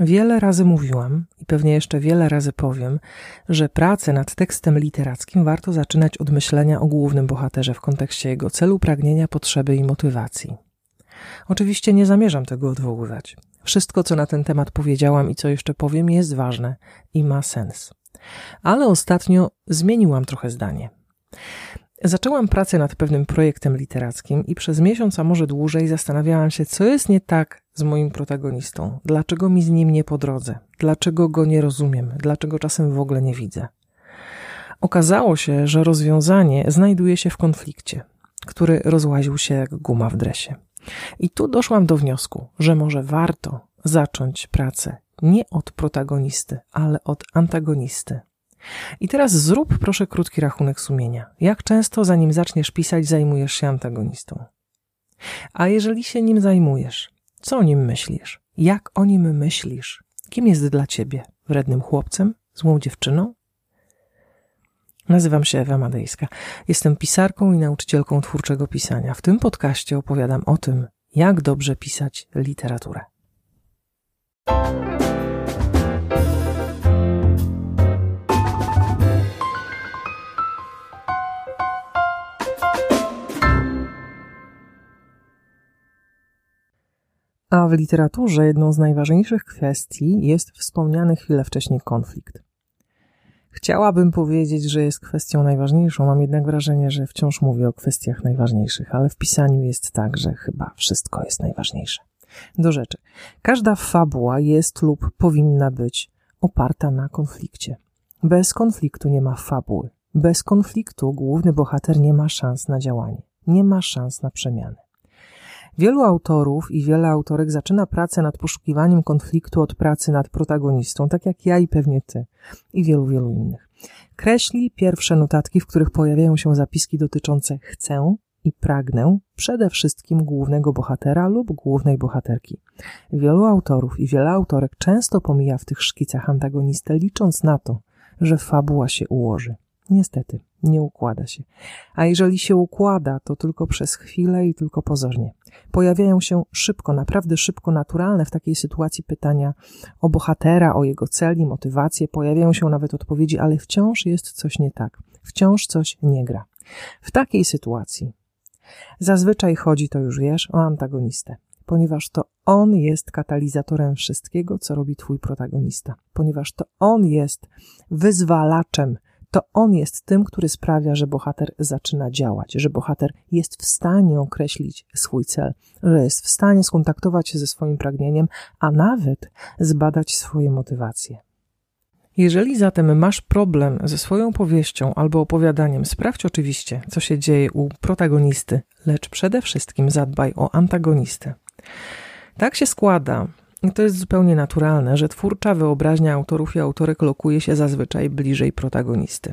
Wiele razy mówiłam i pewnie jeszcze wiele razy powiem, że pracę nad tekstem literackim warto zaczynać od myślenia o głównym bohaterze w kontekście jego celu, pragnienia, potrzeby i motywacji. Oczywiście nie zamierzam tego odwoływać. Wszystko, co na ten temat powiedziałam i co jeszcze powiem, jest ważne i ma sens. Ale ostatnio zmieniłam trochę zdanie. Zaczęłam pracę nad pewnym projektem literackim i przez miesiąc, a może dłużej, zastanawiałam się, co jest nie tak z moim protagonistą, dlaczego mi z nim nie po drodze, dlaczego go nie rozumiem, dlaczego czasem w ogóle nie widzę. Okazało się, że rozwiązanie znajduje się w konflikcie, który rozłaził się jak guma w dresie. I tu doszłam do wniosku, że może warto zacząć pracę nie od protagonisty, ale od antagonisty. I teraz zrób proszę krótki rachunek sumienia. Jak często zanim zaczniesz pisać, zajmujesz się antagonistą? A jeżeli się nim zajmujesz, co o nim myślisz? Jak o nim myślisz? Kim jest dla ciebie? Wrednym chłopcem? Złą dziewczyną? Nazywam się Ewa Madejska. Jestem pisarką i nauczycielką twórczego pisania. W tym podcaście opowiadam o tym, jak dobrze pisać literaturę. A w literaturze jedną z najważniejszych kwestii jest wspomniany chwilę wcześniej konflikt. Chciałabym powiedzieć, że jest kwestią najważniejszą, mam jednak wrażenie, że wciąż mówię o kwestiach najważniejszych, ale w pisaniu jest tak, że chyba wszystko jest najważniejsze. Do rzeczy. Każda fabuła jest lub powinna być oparta na konflikcie. Bez konfliktu nie ma fabuły. Bez konfliktu główny bohater nie ma szans na działanie, nie ma szans na przemiany. Wielu autorów i wiele autorek zaczyna pracę nad poszukiwaniem konfliktu od pracy nad protagonistą, tak jak ja i pewnie ty, i wielu, wielu innych. Kreśli pierwsze notatki, w których pojawiają się zapiski dotyczące chcę i pragnę przede wszystkim głównego bohatera lub głównej bohaterki. Wielu autorów i wiele autorek często pomija w tych szkicach antagonistę, licząc na to, że fabuła się ułoży. Niestety, nie układa się. A jeżeli się układa, to tylko przez chwilę i tylko pozornie. Pojawiają się szybko, naprawdę szybko, naturalne w takiej sytuacji pytania o bohatera, o jego cel i motywację. Pojawiają się nawet odpowiedzi, ale wciąż jest coś nie tak. Wciąż coś nie gra. W takiej sytuacji zazwyczaj chodzi, to już wiesz, o antagonistę ponieważ to on jest katalizatorem wszystkiego, co robi twój protagonista, ponieważ to on jest wyzwalaczem to on jest tym, który sprawia, że bohater zaczyna działać, że bohater jest w stanie określić swój cel, że jest w stanie skontaktować się ze swoim pragnieniem, a nawet zbadać swoje motywacje. Jeżeli zatem masz problem ze swoją powieścią albo opowiadaniem, sprawdź oczywiście, co się dzieje u protagonisty, lecz przede wszystkim zadbaj o antagonistę. Tak się składa, i to jest zupełnie naturalne, że twórcza wyobraźnia autorów i autorek lokuje się zazwyczaj bliżej protagonisty.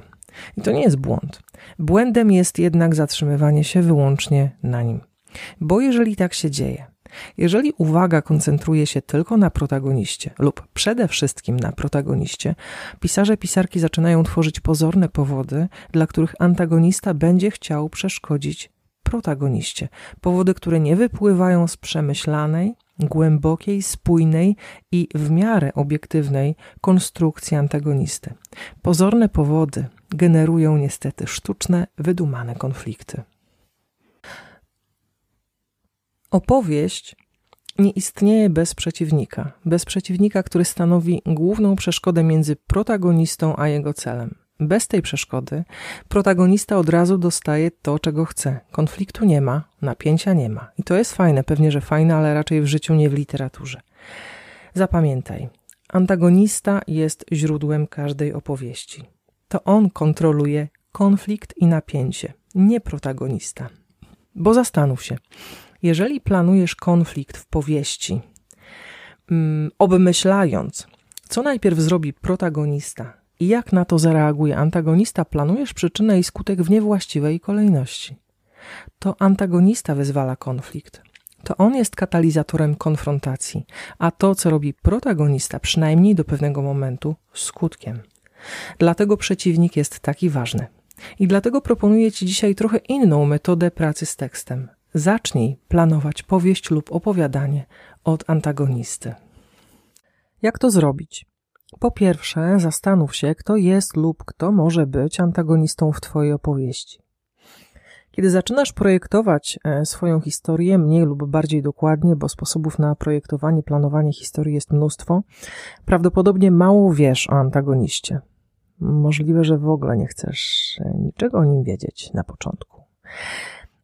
I to nie jest błąd. Błędem jest jednak zatrzymywanie się wyłącznie na nim. Bo jeżeli tak się dzieje, jeżeli uwaga koncentruje się tylko na protagoniście lub przede wszystkim na protagoniście, pisarze, pisarki zaczynają tworzyć pozorne powody, dla których antagonista będzie chciał przeszkodzić protagoniście. Powody, które nie wypływają z przemyślanej, głębokiej, spójnej i w miarę obiektywnej konstrukcji antagonisty. Pozorne powody generują niestety sztuczne, wydumane konflikty. Opowieść nie istnieje bez przeciwnika, bez przeciwnika, który stanowi główną przeszkodę między protagonistą a jego celem. Bez tej przeszkody protagonista od razu dostaje to, czego chce. Konfliktu nie ma, napięcia nie ma. I to jest fajne, pewnie, że fajne, ale raczej w życiu, nie w literaturze. Zapamiętaj, antagonista jest źródłem każdej opowieści. To on kontroluje konflikt i napięcie, nie protagonista. Bo zastanów się, jeżeli planujesz konflikt w powieści, mm, obmyślając, co najpierw zrobi protagonista, i jak na to zareaguje antagonista, planujesz przyczynę i skutek w niewłaściwej kolejności. To antagonista wyzwala konflikt. To on jest katalizatorem konfrontacji, a to, co robi protagonista, przynajmniej do pewnego momentu, skutkiem. Dlatego przeciwnik jest taki ważny. I dlatego proponuję Ci dzisiaj trochę inną metodę pracy z tekstem. Zacznij planować powieść lub opowiadanie od antagonisty. Jak to zrobić? Po pierwsze, zastanów się, kto jest lub kto może być antagonistą w Twojej opowieści. Kiedy zaczynasz projektować e, swoją historię mniej lub bardziej dokładnie, bo sposobów na projektowanie, planowanie historii jest mnóstwo, prawdopodobnie mało wiesz o antagoniście. Możliwe, że w ogóle nie chcesz e, niczego o nim wiedzieć na początku.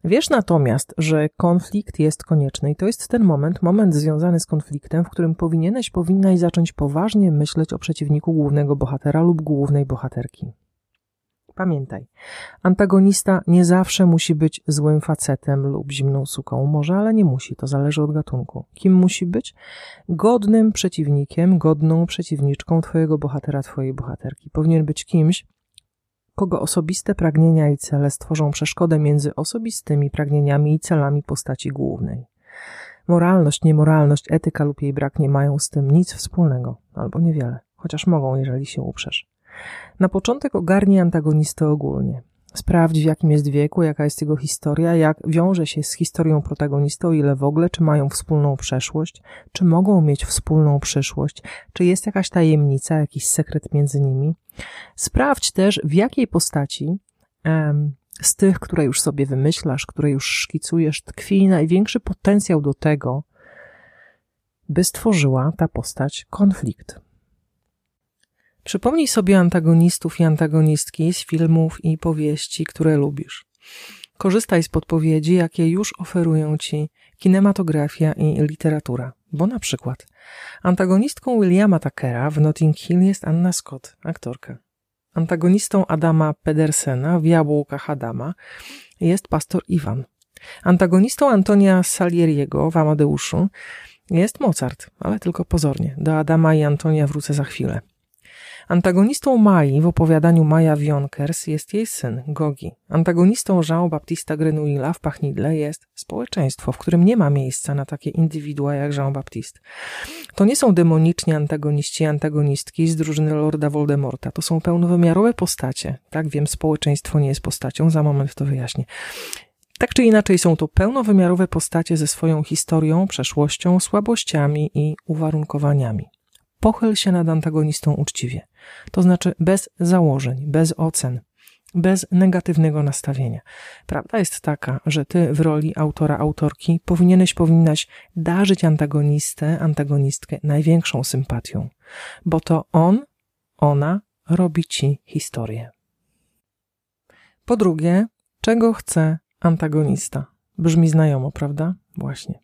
Wiesz natomiast, że konflikt jest konieczny i to jest ten moment, moment związany z konfliktem, w którym powinieneś, powinnaś zacząć poważnie myśleć o przeciwniku głównego bohatera lub głównej bohaterki. Pamiętaj, antagonista nie zawsze musi być złym facetem lub zimną suką. Może, ale nie musi, to zależy od gatunku. Kim musi być? Godnym przeciwnikiem, godną przeciwniczką twojego bohatera, twojej bohaterki. Powinien być kimś, kogo osobiste pragnienia i cele stworzą przeszkodę między osobistymi pragnieniami i celami postaci głównej. Moralność, niemoralność, etyka lub jej brak nie mają z tym nic wspólnego, albo niewiele, chociaż mogą, jeżeli się uprzesz. Na początek ogarnij antagonistę ogólnie. Sprawdź, w jakim jest wieku, jaka jest jego historia, jak wiąże się z historią protagonisty, o ile w ogóle, czy mają wspólną przeszłość, czy mogą mieć wspólną przyszłość, czy jest jakaś tajemnica, jakiś sekret między nimi. Sprawdź też, w jakiej postaci em, z tych, które już sobie wymyślasz, które już szkicujesz, tkwi największy potencjał do tego, by stworzyła ta postać konflikt. Przypomnij sobie antagonistów i antagonistki z filmów i powieści, które lubisz. Korzystaj z podpowiedzi, jakie już oferują ci kinematografia i literatura, bo na przykład antagonistką Williama Tuckera w Notting Hill jest Anna Scott, aktorka. Antagonistą Adama Pedersena w Jabłkach Adama jest pastor Iwan. Antagonistą Antonia Salieriego w Amadeuszu jest Mozart, ale tylko pozornie. Do Adama i Antonia wrócę za chwilę. Antagonistą Mai w opowiadaniu Maja Wionkers jest jej syn, Gogi. Antagonistą Jean-Baptista Grenouilla w Pachnidle jest społeczeństwo, w którym nie ma miejsca na takie indywidua jak Jean-Baptiste. To nie są demoniczni antagoniści i antagonistki z drużyny Lorda Voldemorta. To są pełnowymiarowe postacie. Tak wiem, społeczeństwo nie jest postacią, za moment to wyjaśnię. Tak czy inaczej są to pełnowymiarowe postacie ze swoją historią, przeszłością, słabościami i uwarunkowaniami. Pochyl się nad antagonistą uczciwie. To znaczy bez założeń, bez ocen, bez negatywnego nastawienia. Prawda jest taka, że ty w roli autora, autorki powinieneś, powinnaś darzyć antagonistę, antagonistkę największą sympatią, bo to on, ona robi ci historię. Po drugie, czego chce antagonista? Brzmi znajomo, prawda? Właśnie.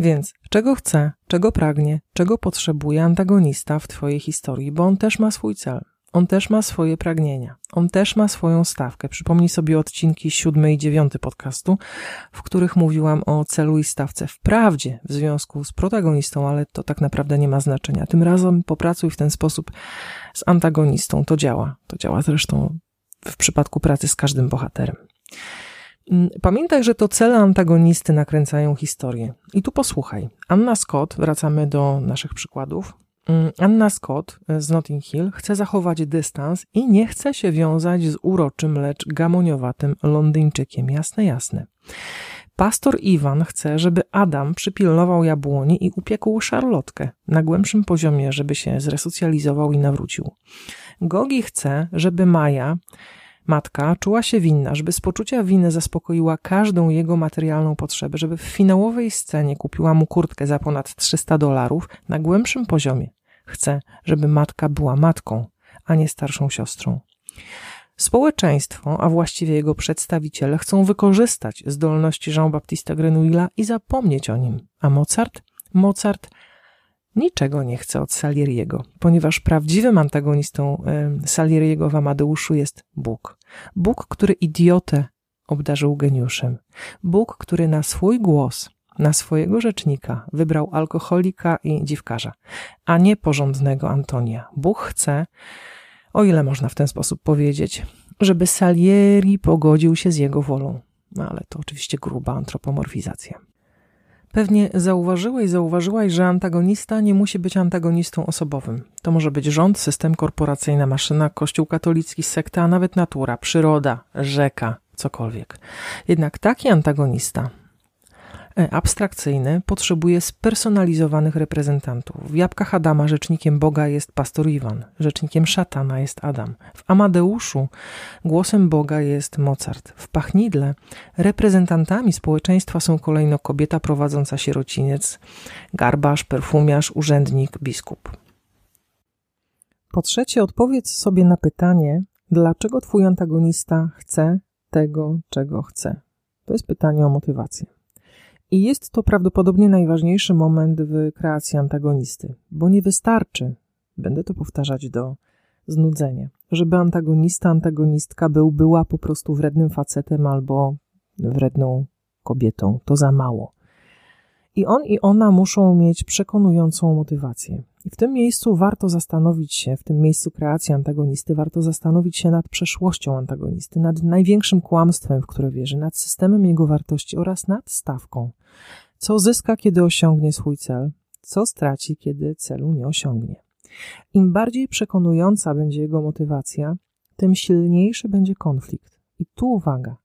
Więc czego chce, czego pragnie, czego potrzebuje antagonista w Twojej historii, bo on też ma swój cel. On też ma swoje pragnienia. On też ma swoją stawkę. Przypomnij sobie odcinki siódmy i dziewiąty podcastu, w których mówiłam o celu i stawce. Wprawdzie w związku z protagonistą, ale to tak naprawdę nie ma znaczenia. Tym razem popracuj w ten sposób z antagonistą. To działa. To działa zresztą w przypadku pracy z każdym bohaterem. Mm, pamiętaj, że to cele antagonisty nakręcają historię. I tu posłuchaj. Anna Scott, wracamy do naszych przykładów. Mm, Anna Scott z Notting Hill chce zachować dystans i nie chce się wiązać z uroczym, lecz gamoniowatym Londyńczykiem. Jasne, jasne. Pastor Iwan chce, żeby Adam przypilnował jabłoni i upiekł szarlotkę na głębszym poziomie, żeby się zresocjalizował i nawrócił. Gogi chce, żeby Maja Matka czuła się winna, żeby z poczucia winy zaspokoiła każdą jego materialną potrzebę, żeby w finałowej scenie kupiła mu kurtkę za ponad 300 dolarów na głębszym poziomie. Chce, żeby matka była matką, a nie starszą siostrą. Społeczeństwo, a właściwie jego przedstawiciele, chcą wykorzystać zdolności Jean-Baptista Grenouilla i zapomnieć o nim. A Mozart? Mozart niczego nie chce od Salieriego, ponieważ prawdziwym antagonistą Salieriego w Amadeuszu jest Bóg. Bóg, który idiotę obdarzył geniuszem. Bóg, który na swój głos, na swojego rzecznika wybrał alkoholika i dziwkarza, a nie porządnego Antonia. Bóg chce, o ile można w ten sposób powiedzieć, żeby Salieri pogodził się z jego wolą. No ale to oczywiście gruba antropomorfizacja. Pewnie zauważyłeś, zauważyłaś, że antagonista nie musi być antagonistą osobowym. To może być rząd, system, korporacyjna maszyna, kościół katolicki, sekta, a nawet natura, przyroda, rzeka, cokolwiek. Jednak taki antagonista abstrakcyjny potrzebuje spersonalizowanych reprezentantów. W Jabłkach Adama rzecznikiem Boga jest pastor Iwan, rzecznikiem szatana jest Adam. W Amadeuszu głosem Boga jest Mozart. W Pachnidle reprezentantami społeczeństwa są kolejno kobieta prowadząca sierociniec, garbarz, perfumiarz, urzędnik, biskup. Po trzecie, odpowiedz sobie na pytanie, dlaczego twój antagonista chce tego, czego chce. To jest pytanie o motywację. I jest to prawdopodobnie najważniejszy moment w kreacji antagonisty, bo nie wystarczy, będę to powtarzać do znudzenia, żeby antagonista, antagonistka był, była po prostu wrednym facetem albo wredną kobietą. To za mało. I on i ona muszą mieć przekonującą motywację. I w tym miejscu warto zastanowić się, w tym miejscu kreacji antagonisty, warto zastanowić się nad przeszłością antagonisty, nad największym kłamstwem, w które wierzy, nad systemem jego wartości oraz nad stawką. Co zyska, kiedy osiągnie swój cel, co straci, kiedy celu nie osiągnie. Im bardziej przekonująca będzie jego motywacja, tym silniejszy będzie konflikt. I tu uwaga.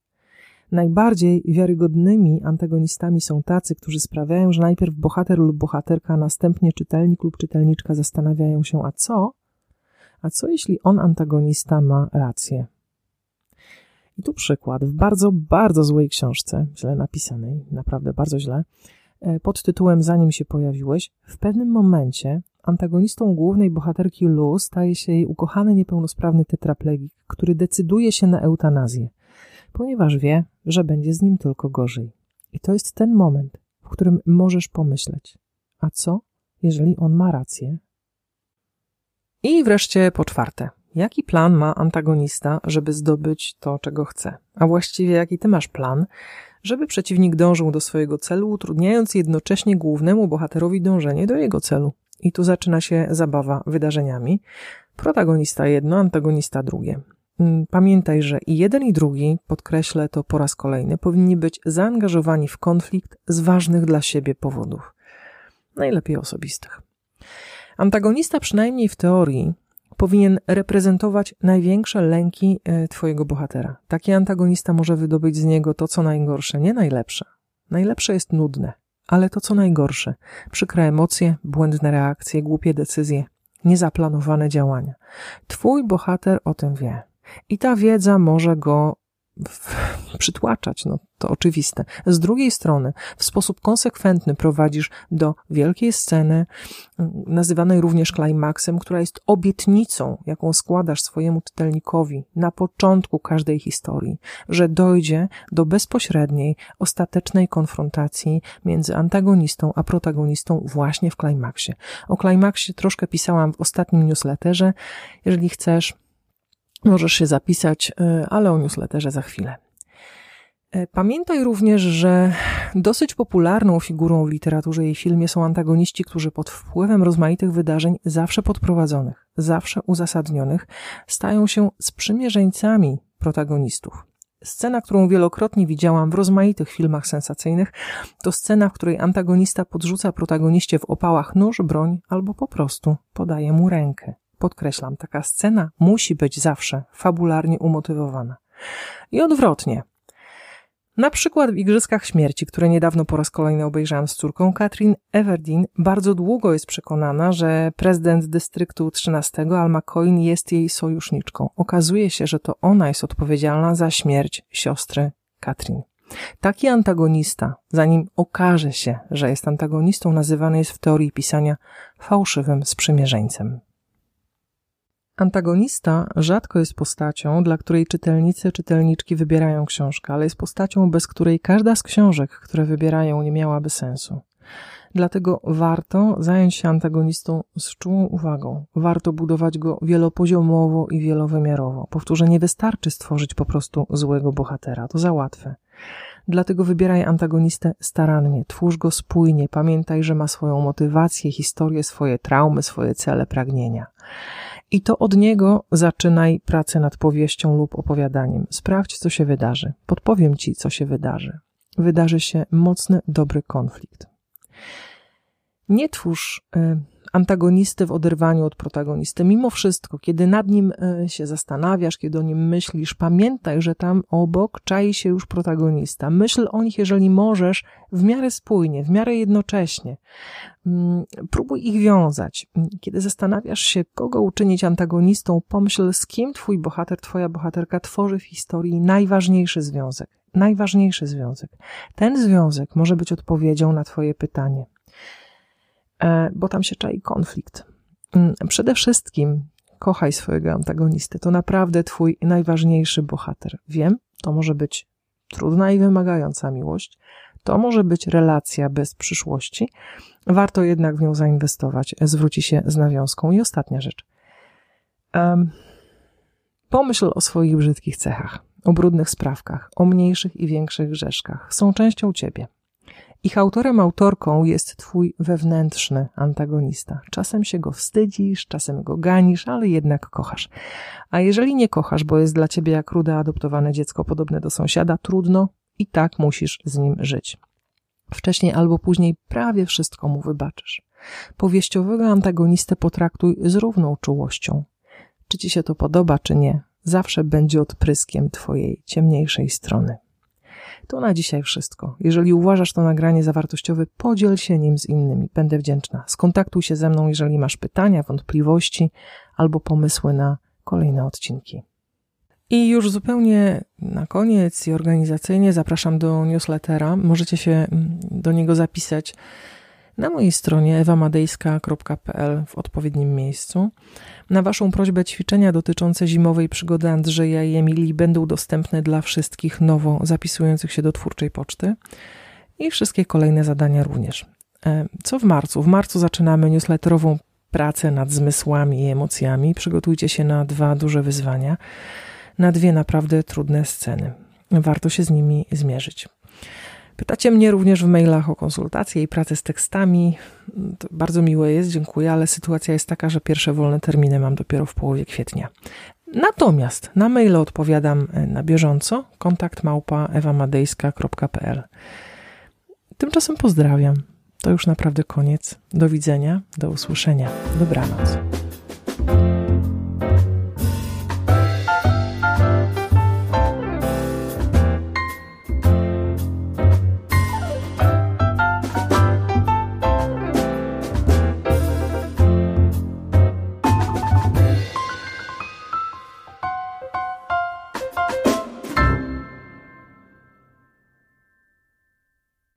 Najbardziej wiarygodnymi antagonistami są tacy, którzy sprawiają, że najpierw bohater lub bohaterka, a następnie czytelnik lub czytelniczka zastanawiają się, a co? A co jeśli on, antagonista, ma rację? I tu przykład. W bardzo, bardzo złej książce, źle napisanej, naprawdę bardzo źle, e, pod tytułem Zanim się pojawiłeś, w pewnym momencie antagonistą głównej bohaterki Lu staje się jej ukochany niepełnosprawny tetraplegik, który decyduje się na eutanazję ponieważ wie, że będzie z nim tylko gorzej. I to jest ten moment, w którym możesz pomyśleć: a co, jeżeli on ma rację? I wreszcie po czwarte, jaki plan ma antagonista, żeby zdobyć to, czego chce? A właściwie jaki ty masz plan, żeby przeciwnik dążył do swojego celu, utrudniając jednocześnie głównemu bohaterowi dążenie do jego celu? I tu zaczyna się zabawa wydarzeniami. Protagonista jedno, antagonista drugie. Mm, pamiętaj, że i jeden i drugi, podkreślę to po raz kolejny, powinni być zaangażowani w konflikt z ważnych dla siebie powodów, najlepiej osobistych. Antagonista, przynajmniej w teorii, powinien reprezentować największe lęki e, Twojego bohatera. Taki antagonista może wydobyć z niego to, co najgorsze, nie najlepsze. Najlepsze jest nudne, ale to, co najgorsze, przykre emocje, błędne reakcje, głupie decyzje, niezaplanowane działania. Twój bohater o tym wie. I ta wiedza może go przytłaczać, no to oczywiste. Z drugiej strony, w sposób konsekwentny prowadzisz do wielkiej sceny, nazywanej również klimaksem, która jest obietnicą, jaką składasz swojemu czytelnikowi na początku każdej historii, że dojdzie do bezpośredniej, ostatecznej konfrontacji między antagonistą a protagonistą właśnie w klimaksie. O klimaksie troszkę pisałam w ostatnim newsletterze. Jeżeli chcesz, Możesz się zapisać, e, ale o newsletterze za chwilę. E, pamiętaj również, że dosyć popularną figurą w literaturze i filmie są antagoniści, którzy pod wpływem rozmaitych wydarzeń, zawsze podprowadzonych, zawsze uzasadnionych, stają się sprzymierzeńcami protagonistów. Scena, którą wielokrotnie widziałam w rozmaitych filmach sensacyjnych, to scena, w której antagonista podrzuca protagoniście w opałach nóż, broń albo po prostu podaje mu rękę. Podkreślam, taka scena musi być zawsze fabularnie umotywowana. I odwrotnie. Na przykład w Igrzyskach Śmierci, które niedawno po raz kolejny obejrzałam z córką, Katrin Everdeen bardzo długo jest przekonana, że prezydent dystryktu 13 Alma Coin jest jej sojuszniczką. Okazuje się, że to ona jest odpowiedzialna za śmierć siostry Katrin. Taki antagonista, zanim okaże się, że jest antagonistą, nazywany jest w teorii pisania fałszywym sprzymierzeńcem. Antagonista rzadko jest postacią, dla której czytelnicy, czytelniczki wybierają książkę, ale jest postacią, bez której każda z książek, które wybierają, nie miałaby sensu. Dlatego warto zająć się antagonistą z czułą uwagą. Warto budować go wielopoziomowo i wielowymiarowo. Powtórzę, nie wystarczy stworzyć po prostu złego bohatera. To za łatwe. Dlatego wybieraj antagonistę starannie, twórz go spójnie, pamiętaj, że ma swoją motywację, historię, swoje traumy, swoje cele, pragnienia. I to od niego zaczynaj pracę nad powieścią lub opowiadaniem. Sprawdź, co się wydarzy. Podpowiem ci, co się wydarzy. Wydarzy się mocny, dobry konflikt. Nie twórz y, antagonisty w oderwaniu od protagonisty. Mimo wszystko, kiedy nad nim e, się zastanawiasz, kiedy o nim myślisz, pamiętaj, że tam obok czai się już protagonista. Myśl o nich, jeżeli możesz, w miarę spójnie, w miarę jednocześnie. Mm, próbuj ich wiązać. Kiedy zastanawiasz się, kogo uczynić antagonistą, pomyśl, z kim twój bohater, twoja bohaterka tworzy w historii najważniejszy związek. Najważniejszy związek. Ten związek może być odpowiedzią na twoje pytanie. E, bo tam się czai konflikt. Mm, przede wszystkim kochaj swojego antagonisty. To naprawdę twój najważniejszy bohater. Wiem, to może być trudna i wymagająca miłość. To może być relacja bez przyszłości. Warto jednak w nią zainwestować. Zwróci się z nawiązką. I ostatnia rzecz. Um, pomyśl o swoich brzydkich cechach, o brudnych sprawkach, o mniejszych i większych grzeszkach. Są częścią ciebie. Ich autorem, autorką jest twój wewnętrzny antagonista. Czasem się go wstydzisz, czasem go ganisz, ale jednak kochasz. A jeżeli nie kochasz, bo jest dla ciebie jak rude adoptowane dziecko podobne do sąsiada, trudno i tak musisz z nim żyć. Wcześniej albo później prawie wszystko mu wybaczysz. Powieściowego antagonistę potraktuj z równą czułością. Czy ci się to podoba, czy nie, zawsze będzie odpryskiem twojej ciemniejszej strony. To na dzisiaj wszystko. Jeżeli uważasz to nagranie za wartościowe, podziel się nim z innymi. Będę wdzięczna. Skontaktuj się ze mną, jeżeli masz pytania, wątpliwości albo pomysły na kolejne odcinki. I już zupełnie na koniec i organizacyjnie zapraszam do newslettera. Możecie się mm, do niego zapisać na mojej stronie ewamadejska.pl w odpowiednim miejscu. Na Waszą prośbę ćwiczenia dotyczące zimowej przygody Andrzeja i Emilii będą dostępne dla wszystkich nowo zapisujących się do twórczej poczty i wszystkie kolejne zadania również. E, co w marcu? W marcu zaczynamy newsletterową pracę nad zmysłami i emocjami. Przygotujcie się na dwa duże wyzwania, na dwie naprawdę trudne sceny. Warto się z nimi zmierzyć. Pytacie mnie również w mailach o konsultacje i pracę z tekstami. To bardzo miłe jest, dziękuję, ale sytuacja jest taka, że pierwsze wolne terminy mam dopiero w połowie kwietnia. Natomiast na maile odpowiadam e, na bieżąco. Kontakt małpa ewamadejska.pl Tymczasem pozdrawiam. To już naprawdę koniec. Do widzenia, do usłyszenia. Dobranoc.